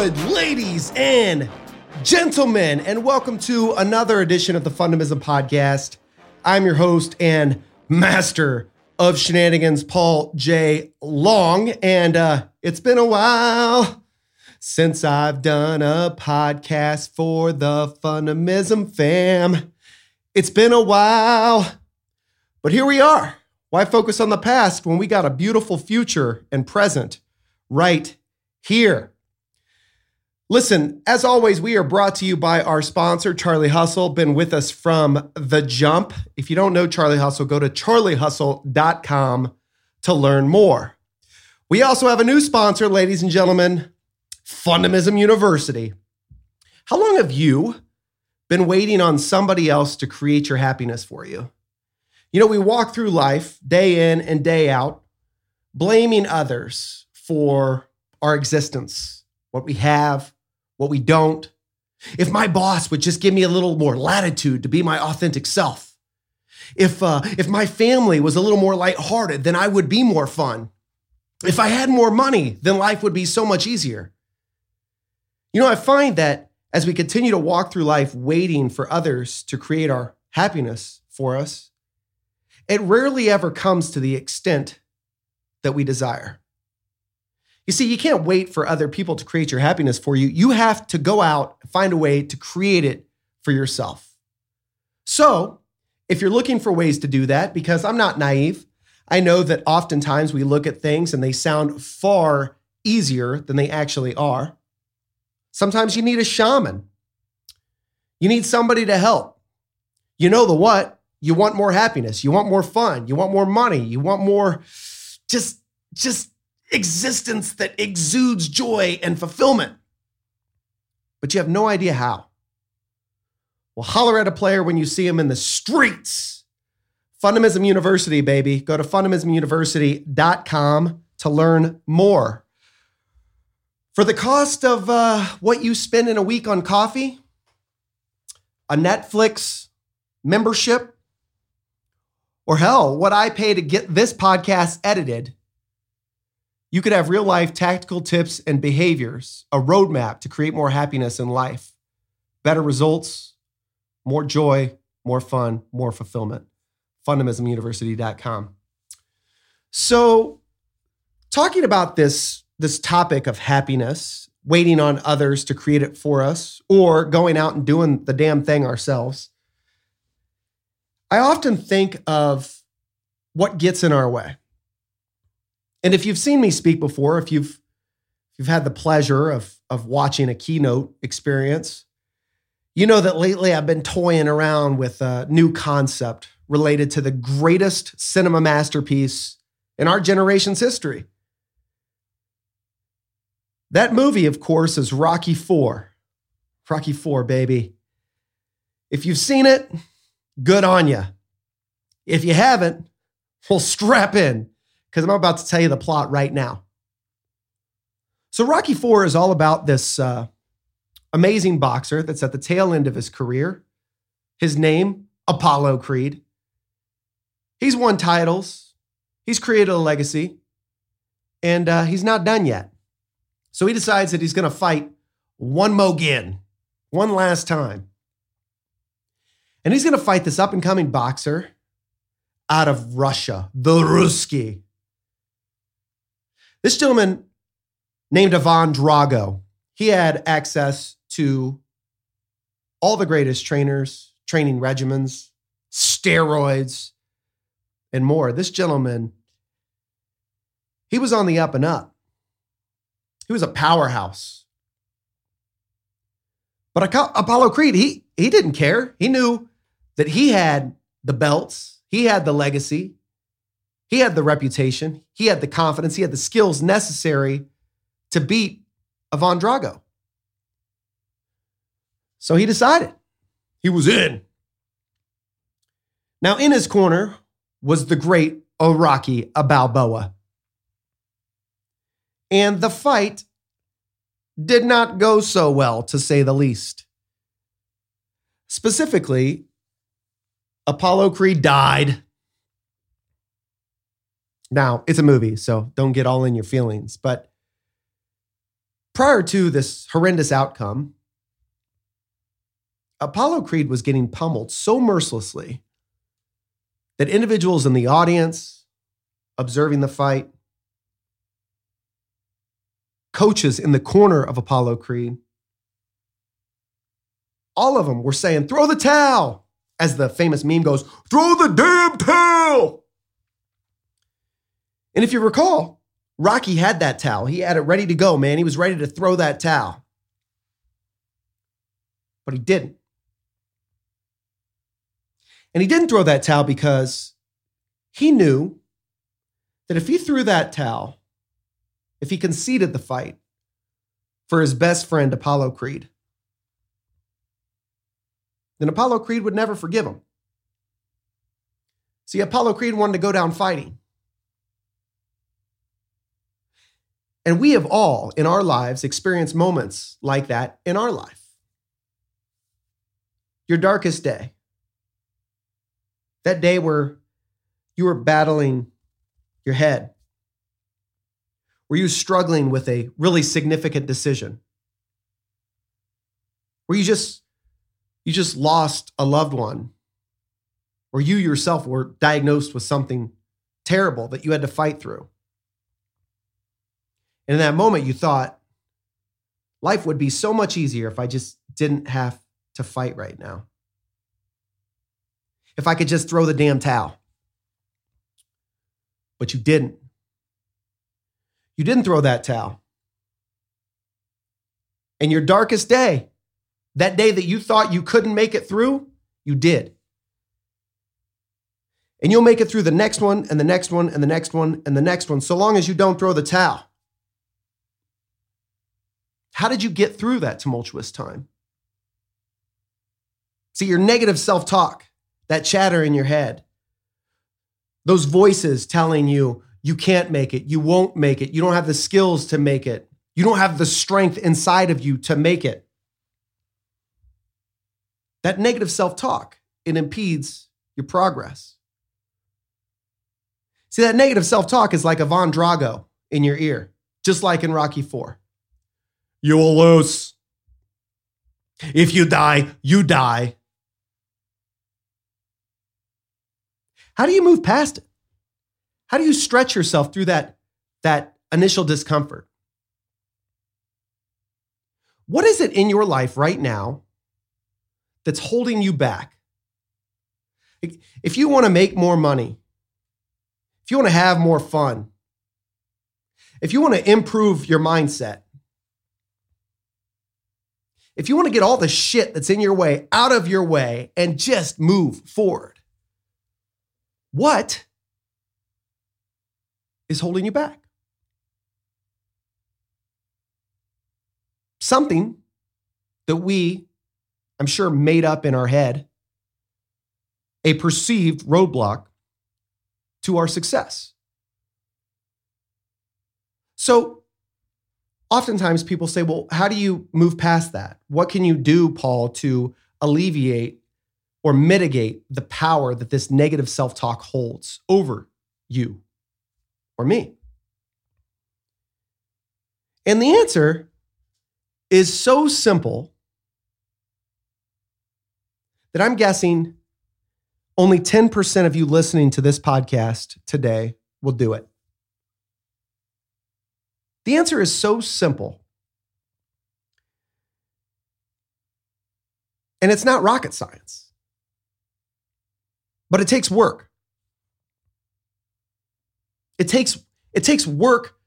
good, ladies and gentlemen, and welcome to another edition of the Fundamism Podcast. I'm your host and master of shenanigans, Paul J. Long, and uh, it's been a while since I've done a podcast for the Fundamism fam. It's been a while, but here we are. Why focus on the past when we got a beautiful future and present right here? Listen, as always, we are brought to you by our sponsor, Charlie Hustle. Been with us from the jump. If you don't know Charlie Hustle, go to charliehustle.com to learn more. We also have a new sponsor, ladies and gentlemen, Fundamism University. How long have you been waiting on somebody else to create your happiness for you? You know, we walk through life day in and day out, blaming others for our existence, what we have, what we don't. If my boss would just give me a little more latitude to be my authentic self. If, uh, if my family was a little more lighthearted, then I would be more fun. If I had more money, then life would be so much easier. You know, I find that as we continue to walk through life waiting for others to create our happiness for us, it rarely ever comes to the extent that we desire. You see, you can't wait for other people to create your happiness for you. You have to go out find a way to create it for yourself. So, if you're looking for ways to do that, because I'm not naive, I know that oftentimes we look at things and they sound far easier than they actually are. Sometimes you need a shaman. You need somebody to help. You know the what? You want more happiness. You want more fun. You want more money. You want more just just existence that exudes joy and fulfillment. But you have no idea how. Well, holler at a player when you see him in the streets. Fundamism University, baby. Go to fundamismuniversity.com to learn more. For the cost of uh, what you spend in a week on coffee, a Netflix membership, or hell, what I pay to get this podcast edited, you could have real life tactical tips and behaviors, a roadmap to create more happiness in life, better results, more joy, more fun, more fulfillment. Fundamismuniversity.com. So, talking about this, this topic of happiness, waiting on others to create it for us, or going out and doing the damn thing ourselves, I often think of what gets in our way. And if you've seen me speak before, if you've if you've had the pleasure of of watching a keynote experience, you know that lately I've been toying around with a new concept related to the greatest cinema masterpiece in our generation's history. That movie, of course, is Rocky 4. Rocky 4, baby. If you've seen it, good on you. If you haven't, well, strap in because I'm about to tell you the plot right now. So, Rocky Four is all about this uh, amazing boxer that's at the tail end of his career. His name, Apollo Creed. He's won titles, he's created a legacy, and uh, he's not done yet. So, he decides that he's going to fight one more again, one last time. And he's going to fight this up and coming boxer out of Russia, the Ruski. This gentleman named Ivan Drago, he had access to all the greatest trainers, training regimens, steroids, and more. This gentleman, he was on the up and up. He was a powerhouse. But Apollo Creed, he, he didn't care. He knew that he had the belts, he had the legacy, he had the reputation, he had the confidence, he had the skills necessary to beat Ivan Drago. So he decided he was in. Now, in his corner was the great Rocky Balboa. And the fight did not go so well, to say the least. Specifically, Apollo Creed died now, it's a movie, so don't get all in your feelings, but prior to this horrendous outcome, Apollo Creed was getting pummeled so mercilessly that individuals in the audience observing the fight, coaches in the corner of Apollo Creed, all of them were saying, throw the towel, as the famous meme goes, throw the damn towel. And if you recall, Rocky had that towel. He had it ready to go, man. He was ready to throw that towel. But he didn't. And he didn't throw that towel because he knew that if he threw that towel, if he conceded the fight for his best friend, Apollo Creed, then Apollo Creed would never forgive him. See, Apollo Creed wanted to go down fighting. And we have all in our lives experienced moments like that in our life. Your darkest day, that day where you were battling your head, were you struggling with a really significant decision? Were you just you just lost a loved one? Or you yourself were diagnosed with something terrible that you had to fight through? And in that moment, you thought, life would be so much easier if I just didn't have to fight right now. If I could just throw the damn towel. But you didn't. You didn't throw that towel. And your darkest day, that day that you thought you couldn't make it through, you did. And you'll make it through the next one and the next one and the next one and the next one, so long as you don't throw the towel. How did you get through that tumultuous time? See, your negative self talk, that chatter in your head, those voices telling you you can't make it, you won't make it, you don't have the skills to make it, you don't have the strength inside of you to make it. That negative self talk, it impedes your progress. See, that negative self talk is like Ivan Drago in your ear, just like in Rocky 4 you will lose. If you die, you die. How do you move past it? How do you stretch yourself through that, that initial discomfort? What is it in your life right now that's holding you back? If you want to make more money, if you want to have more fun, if you want to improve your mindset, if you want to get all the shit that's in your way out of your way and just move forward, what is holding you back? Something that we, I'm sure, made up in our head, a perceived roadblock to our success. So, oftentimes people say, well, how do you move past that? What can you do, Paul, to alleviate or mitigate the power that this negative self talk holds over you or me? And the answer is so simple that I'm guessing only 10% of you listening to this podcast today will do it. The answer is so simple. And it's not rocket science, but it takes work. It takes, it takes work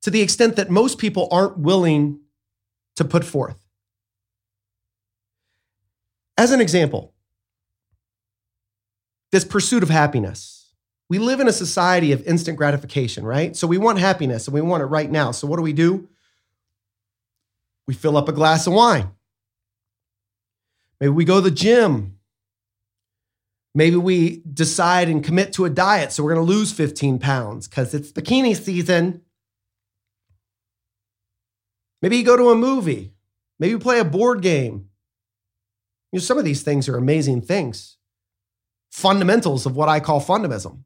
to the extent that most people aren't willing to put forth. As an example, this pursuit of happiness we live in a society of instant gratification, right? So we want happiness and we want it right now. So what do we do? We fill up a glass of wine. Maybe we go to the gym. Maybe we decide and commit to a diet. So we're going to lose 15 pounds because it's bikini season. Maybe you go to a movie. Maybe you play a board game. You know, some of these things are amazing things, fundamentals of what I call fundamentalism.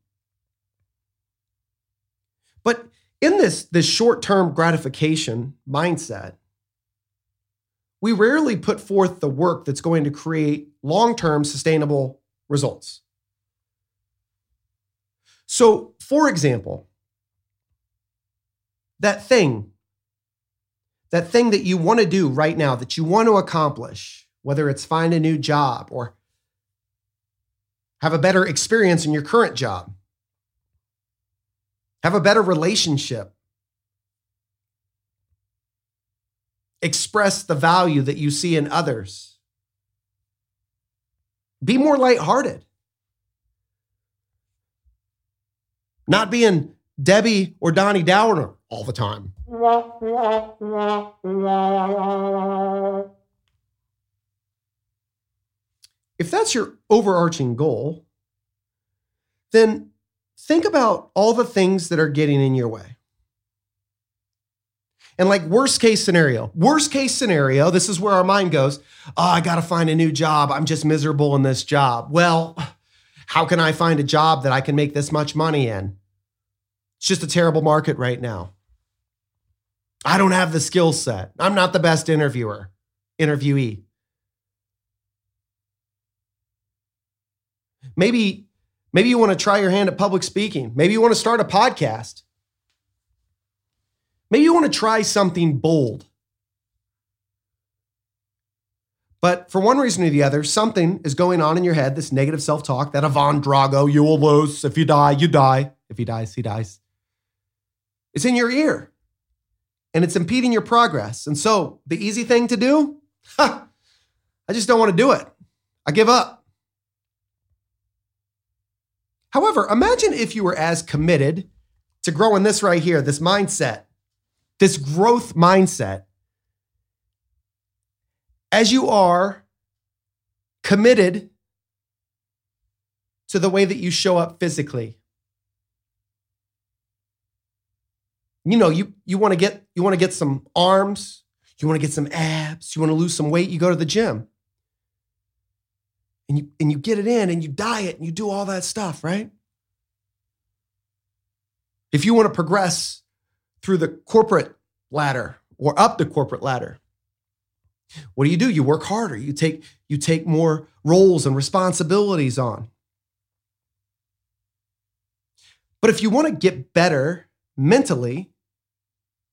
But in this, this short-term gratification mindset, we rarely put forth the work that's going to create long term sustainable results. So, for example, that thing, that thing that you want to do right now, that you want to accomplish, whether it's find a new job or have a better experience in your current job, have a better relationship, express the value that you see in others, be more lighthearted. Not being Debbie or Donnie Downer all the time. If that's your overarching goal, then think about all the things that are getting in your way. And like worst case scenario, worst case scenario, this is where our mind goes, oh, I got to find a new job. I'm just miserable in this job. Well, how can I find a job that I can make this much money in? It's just a terrible market right now. I don't have the skill set. I'm not the best interviewer, interviewee. Maybe maybe you want to try your hand at public speaking. Maybe you want to start a podcast. Maybe you want to try something bold. But for one reason or the other, something is going on in your head, this negative self talk, that Ivan Drago, you will lose. If you die, you die. If he dies, he dies. It's in your ear and it's impeding your progress. And so the easy thing to do, I just don't want to do it. I give up. However, imagine if you were as committed to growing this right here, this mindset, this growth mindset, as you are committed to the way that you show up physically. You know, you you want to get you want to get some arms, you want to get some abs, you want to lose some weight, you go to the gym. And you and you get it in and you diet and you do all that stuff, right? If you want to progress through the corporate ladder or up the corporate ladder. What do you do? You work harder. You take you take more roles and responsibilities on. But if you want to get better mentally,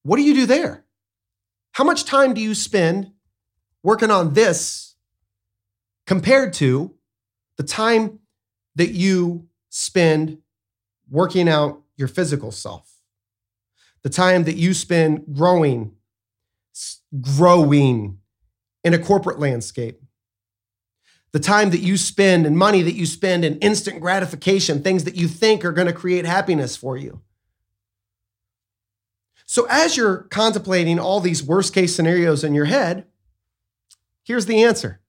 what do you do there? How much time do you spend working on this compared to the time that you spend working out your physical self? the time that you spend growing, growing in a corporate landscape, the time that you spend and money that you spend in instant gratification, things that you think are going to create happiness for you. So, as you're contemplating all these worst case scenarios in your head, here's the answer.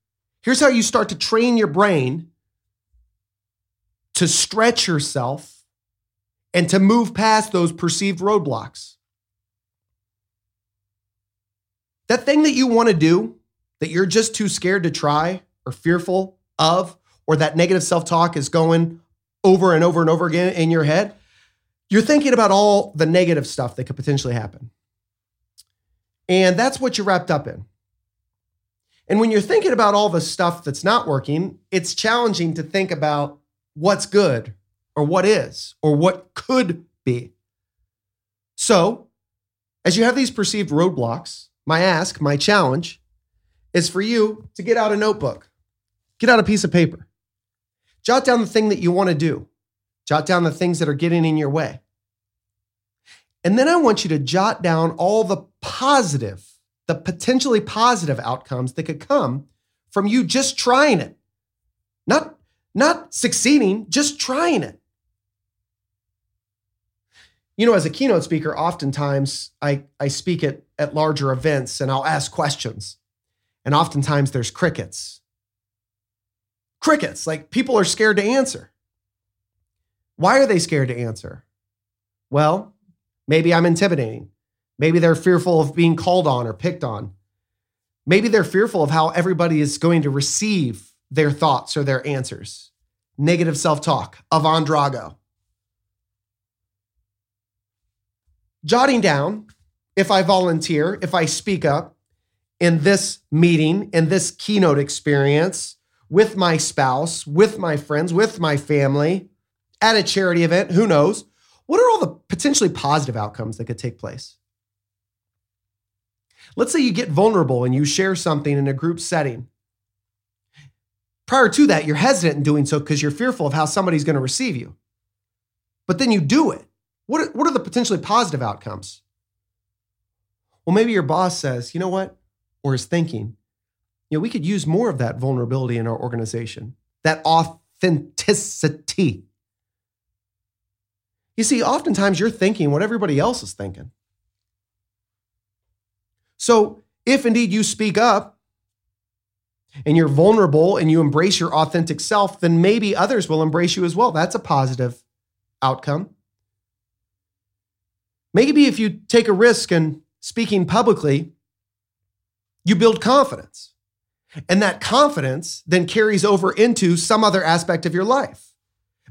Here's how you start to train your brain to stretch yourself and to move past those perceived roadblocks. That thing that you want to do that you're just too scared to try or fearful of, or that negative self talk is going over and over and over again in your head, you're thinking about all the negative stuff that could potentially happen. And that's what you're wrapped up in. And when you're thinking about all the stuff that's not working, it's challenging to think about what's good or what is or what could be. So, as you have these perceived roadblocks, my ask, my challenge is for you to get out a notebook, get out a piece of paper, jot down the thing that you want to do, jot down the things that are getting in your way. And then I want you to jot down all the positive, the potentially positive outcomes that could come from you just trying it. Not, not succeeding, just trying it you know, as a keynote speaker, oftentimes I, I speak at, at larger events and I'll ask questions. And oftentimes there's crickets. Crickets, like people are scared to answer. Why are they scared to answer? Well, maybe I'm intimidating. Maybe they're fearful of being called on or picked on. Maybe they're fearful of how everybody is going to receive their thoughts or their answers. Negative self talk, Ivan Drago. jotting down if I volunteer, if I speak up in this meeting, in this keynote experience with my spouse, with my friends, with my family, at a charity event, who knows? What are all the potentially positive outcomes that could take place? Let's say you get vulnerable and you share something in a group setting. Prior to that, you're hesitant in doing so because you're fearful of how somebody's going to receive you. But then you do it. What are, what are the potentially positive outcomes? Well, maybe your boss says, you know what? Or is thinking, you know, we could use more of that vulnerability in our organization, that authenticity. You see, oftentimes you're thinking what everybody else is thinking. So, if indeed you speak up and you're vulnerable and you embrace your authentic self, then maybe others will embrace you as well. That's a positive outcome. Maybe if you take a risk in speaking publicly, you build confidence. And that confidence then carries over into some other aspect of your life.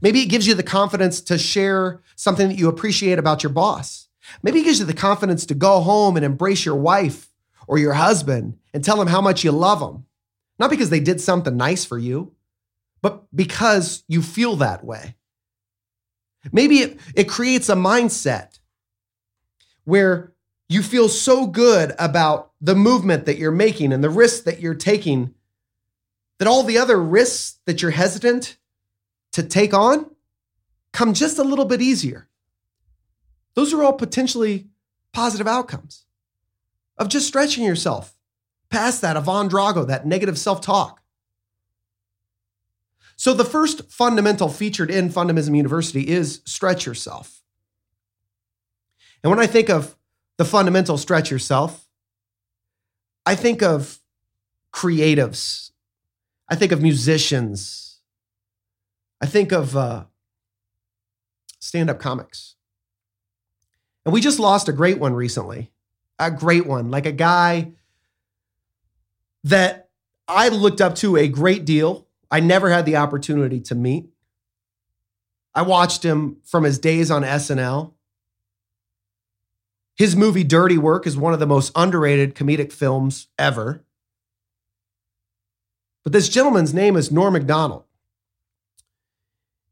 Maybe it gives you the confidence to share something that you appreciate about your boss. Maybe it gives you the confidence to go home and embrace your wife or your husband and tell them how much you love them. Not because they did something nice for you, but because you feel that way. Maybe it, it creates a mindset where you feel so good about the movement that you're making and the risks that you're taking that all the other risks that you're hesitant to take on come just a little bit easier. Those are all potentially positive outcomes of just stretching yourself past that Ivan Drago, that negative self talk. So, the first fundamental featured in Fundamism University is stretch yourself. And when I think of the fundamental stretch yourself, I think of creatives, I think of musicians, I think of uh, stand up comics. And we just lost a great one recently, a great one, like a guy that I looked up to a great deal. I never had the opportunity to meet. I watched him from his days on SNL. His movie Dirty Work is one of the most underrated comedic films ever. But this gentleman's name is Norm Macdonald.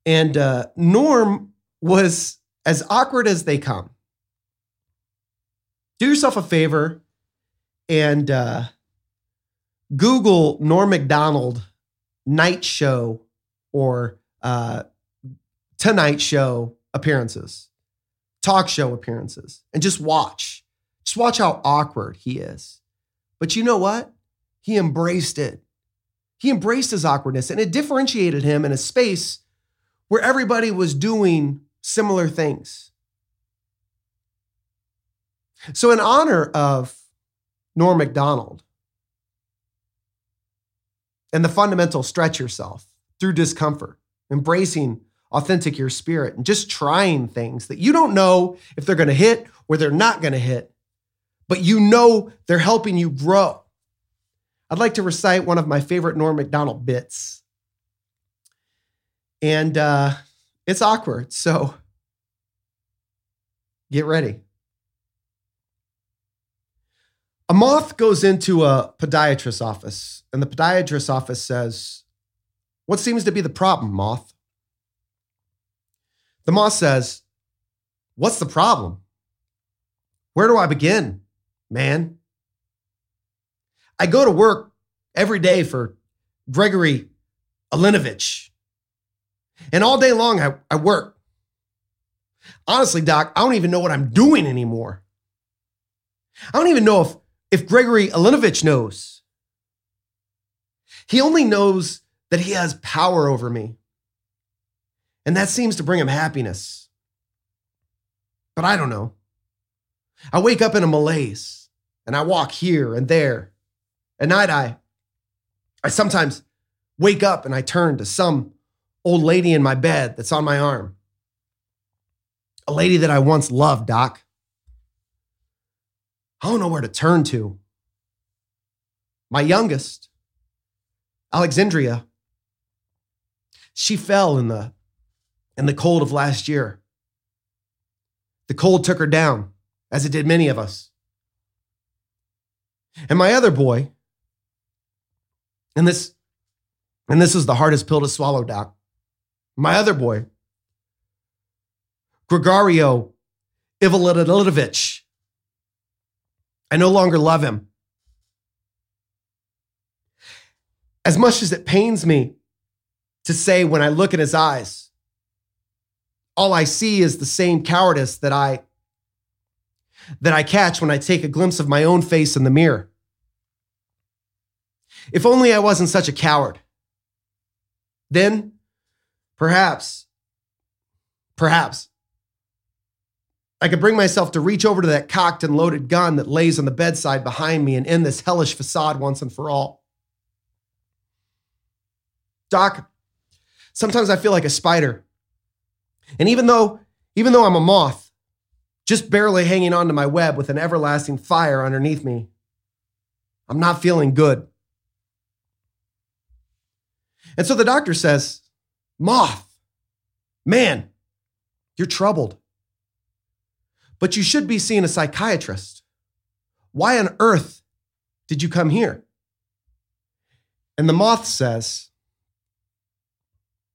And uh, Norm was as awkward as they come. Do yourself a favor and uh, Google Norm Macdonald night show or uh, tonight show appearances, talk show appearances, and just watch. Just watch how awkward he is. But you know what? He embraced it. He embraced his awkwardness and it differentiated him in a space where everybody was doing similar things. So, in honor of Norm Macdonald and the fundamental stretch yourself through discomfort, embracing authentic your spirit, and just trying things that you don't know if they're going to hit or they're not going to hit, but you know they're helping you grow. I'd like to recite one of my favorite Norm Macdonald bits. And uh, it's awkward. So get ready. A moth goes into a podiatrist's office, and the podiatrist's office says, What seems to be the problem, moth? The moth says, What's the problem? Where do I begin, man? I go to work every day for Gregory Alinovich. And all day long, I, I work. Honestly, Doc, I don't even know what I'm doing anymore. I don't even know if, if Gregory Alinovich knows. He only knows that he has power over me. And that seems to bring him happiness. But I don't know. I wake up in a malaise and I walk here and there. At night, I, I sometimes wake up and I turn to some old lady in my bed that's on my arm. A lady that I once loved, Doc. I don't know where to turn to. My youngest, Alexandria, she fell in the in the cold of last year. The cold took her down, as it did many of us. And my other boy, and this, and this is the hardest pill to swallow, Doc. My other boy, Gregorio Ivalitovich. I no longer love him. As much as it pains me to say when I look in his eyes, all I see is the same cowardice that I that I catch when I take a glimpse of my own face in the mirror. If only I wasn't such a coward. Then, perhaps, perhaps, I could bring myself to reach over to that cocked and loaded gun that lays on the bedside behind me and end this hellish facade once and for all. Doc, sometimes I feel like a spider. And even though, even though I'm a moth, just barely hanging onto my web with an everlasting fire underneath me, I'm not feeling good. And so the doctor says, Moth, man, you're troubled. But you should be seeing a psychiatrist. Why on earth did you come here? And the moth says,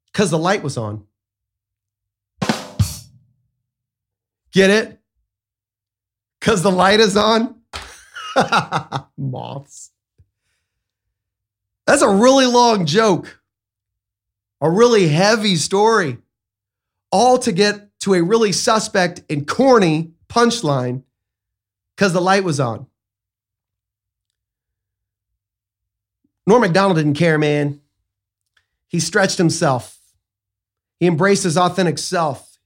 Because the light was on. Get it? Because the light is on? Moths. That's a really long joke, a really heavy story, all to get to a really suspect and corny punchline because the light was on. Norm Macdonald didn't care, man. He stretched himself. He embraced his authentic self.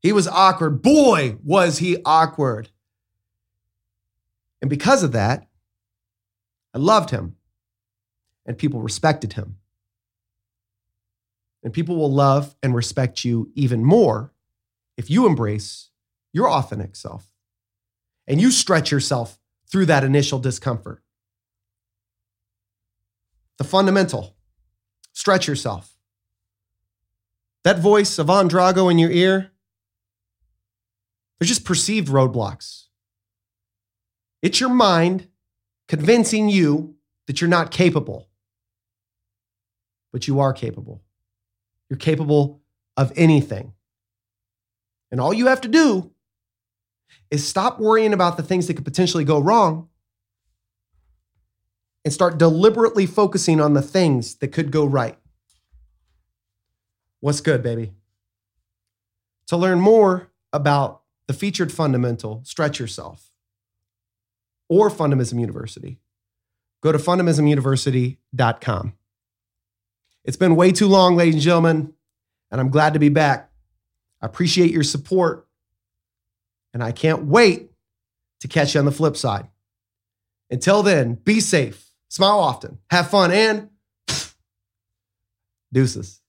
He was awkward. Boy, was he awkward. And because of that, I loved him and people respected him. And people will love and respect you even more if you embrace your authentic self and you stretch yourself through that initial discomfort. The fundamental stretch yourself. That voice of Ivan Drago in your ear, they're just perceived roadblocks. It's your mind convincing you that you're not capable, but you are capable. You're capable of anything. And all you have to do is stop worrying about the things that could potentially go wrong and start deliberately focusing on the things that could go right. What's good, baby? To learn more about the featured fundamental, Stretch Yourself, or Fundamism University, go to fundamismuniversity.com. It's been way too long, ladies and gentlemen, and I'm glad to be back. I appreciate your support. And I can't wait to catch you on the flip side. Until then, be safe, smile often, have fun, and deuces.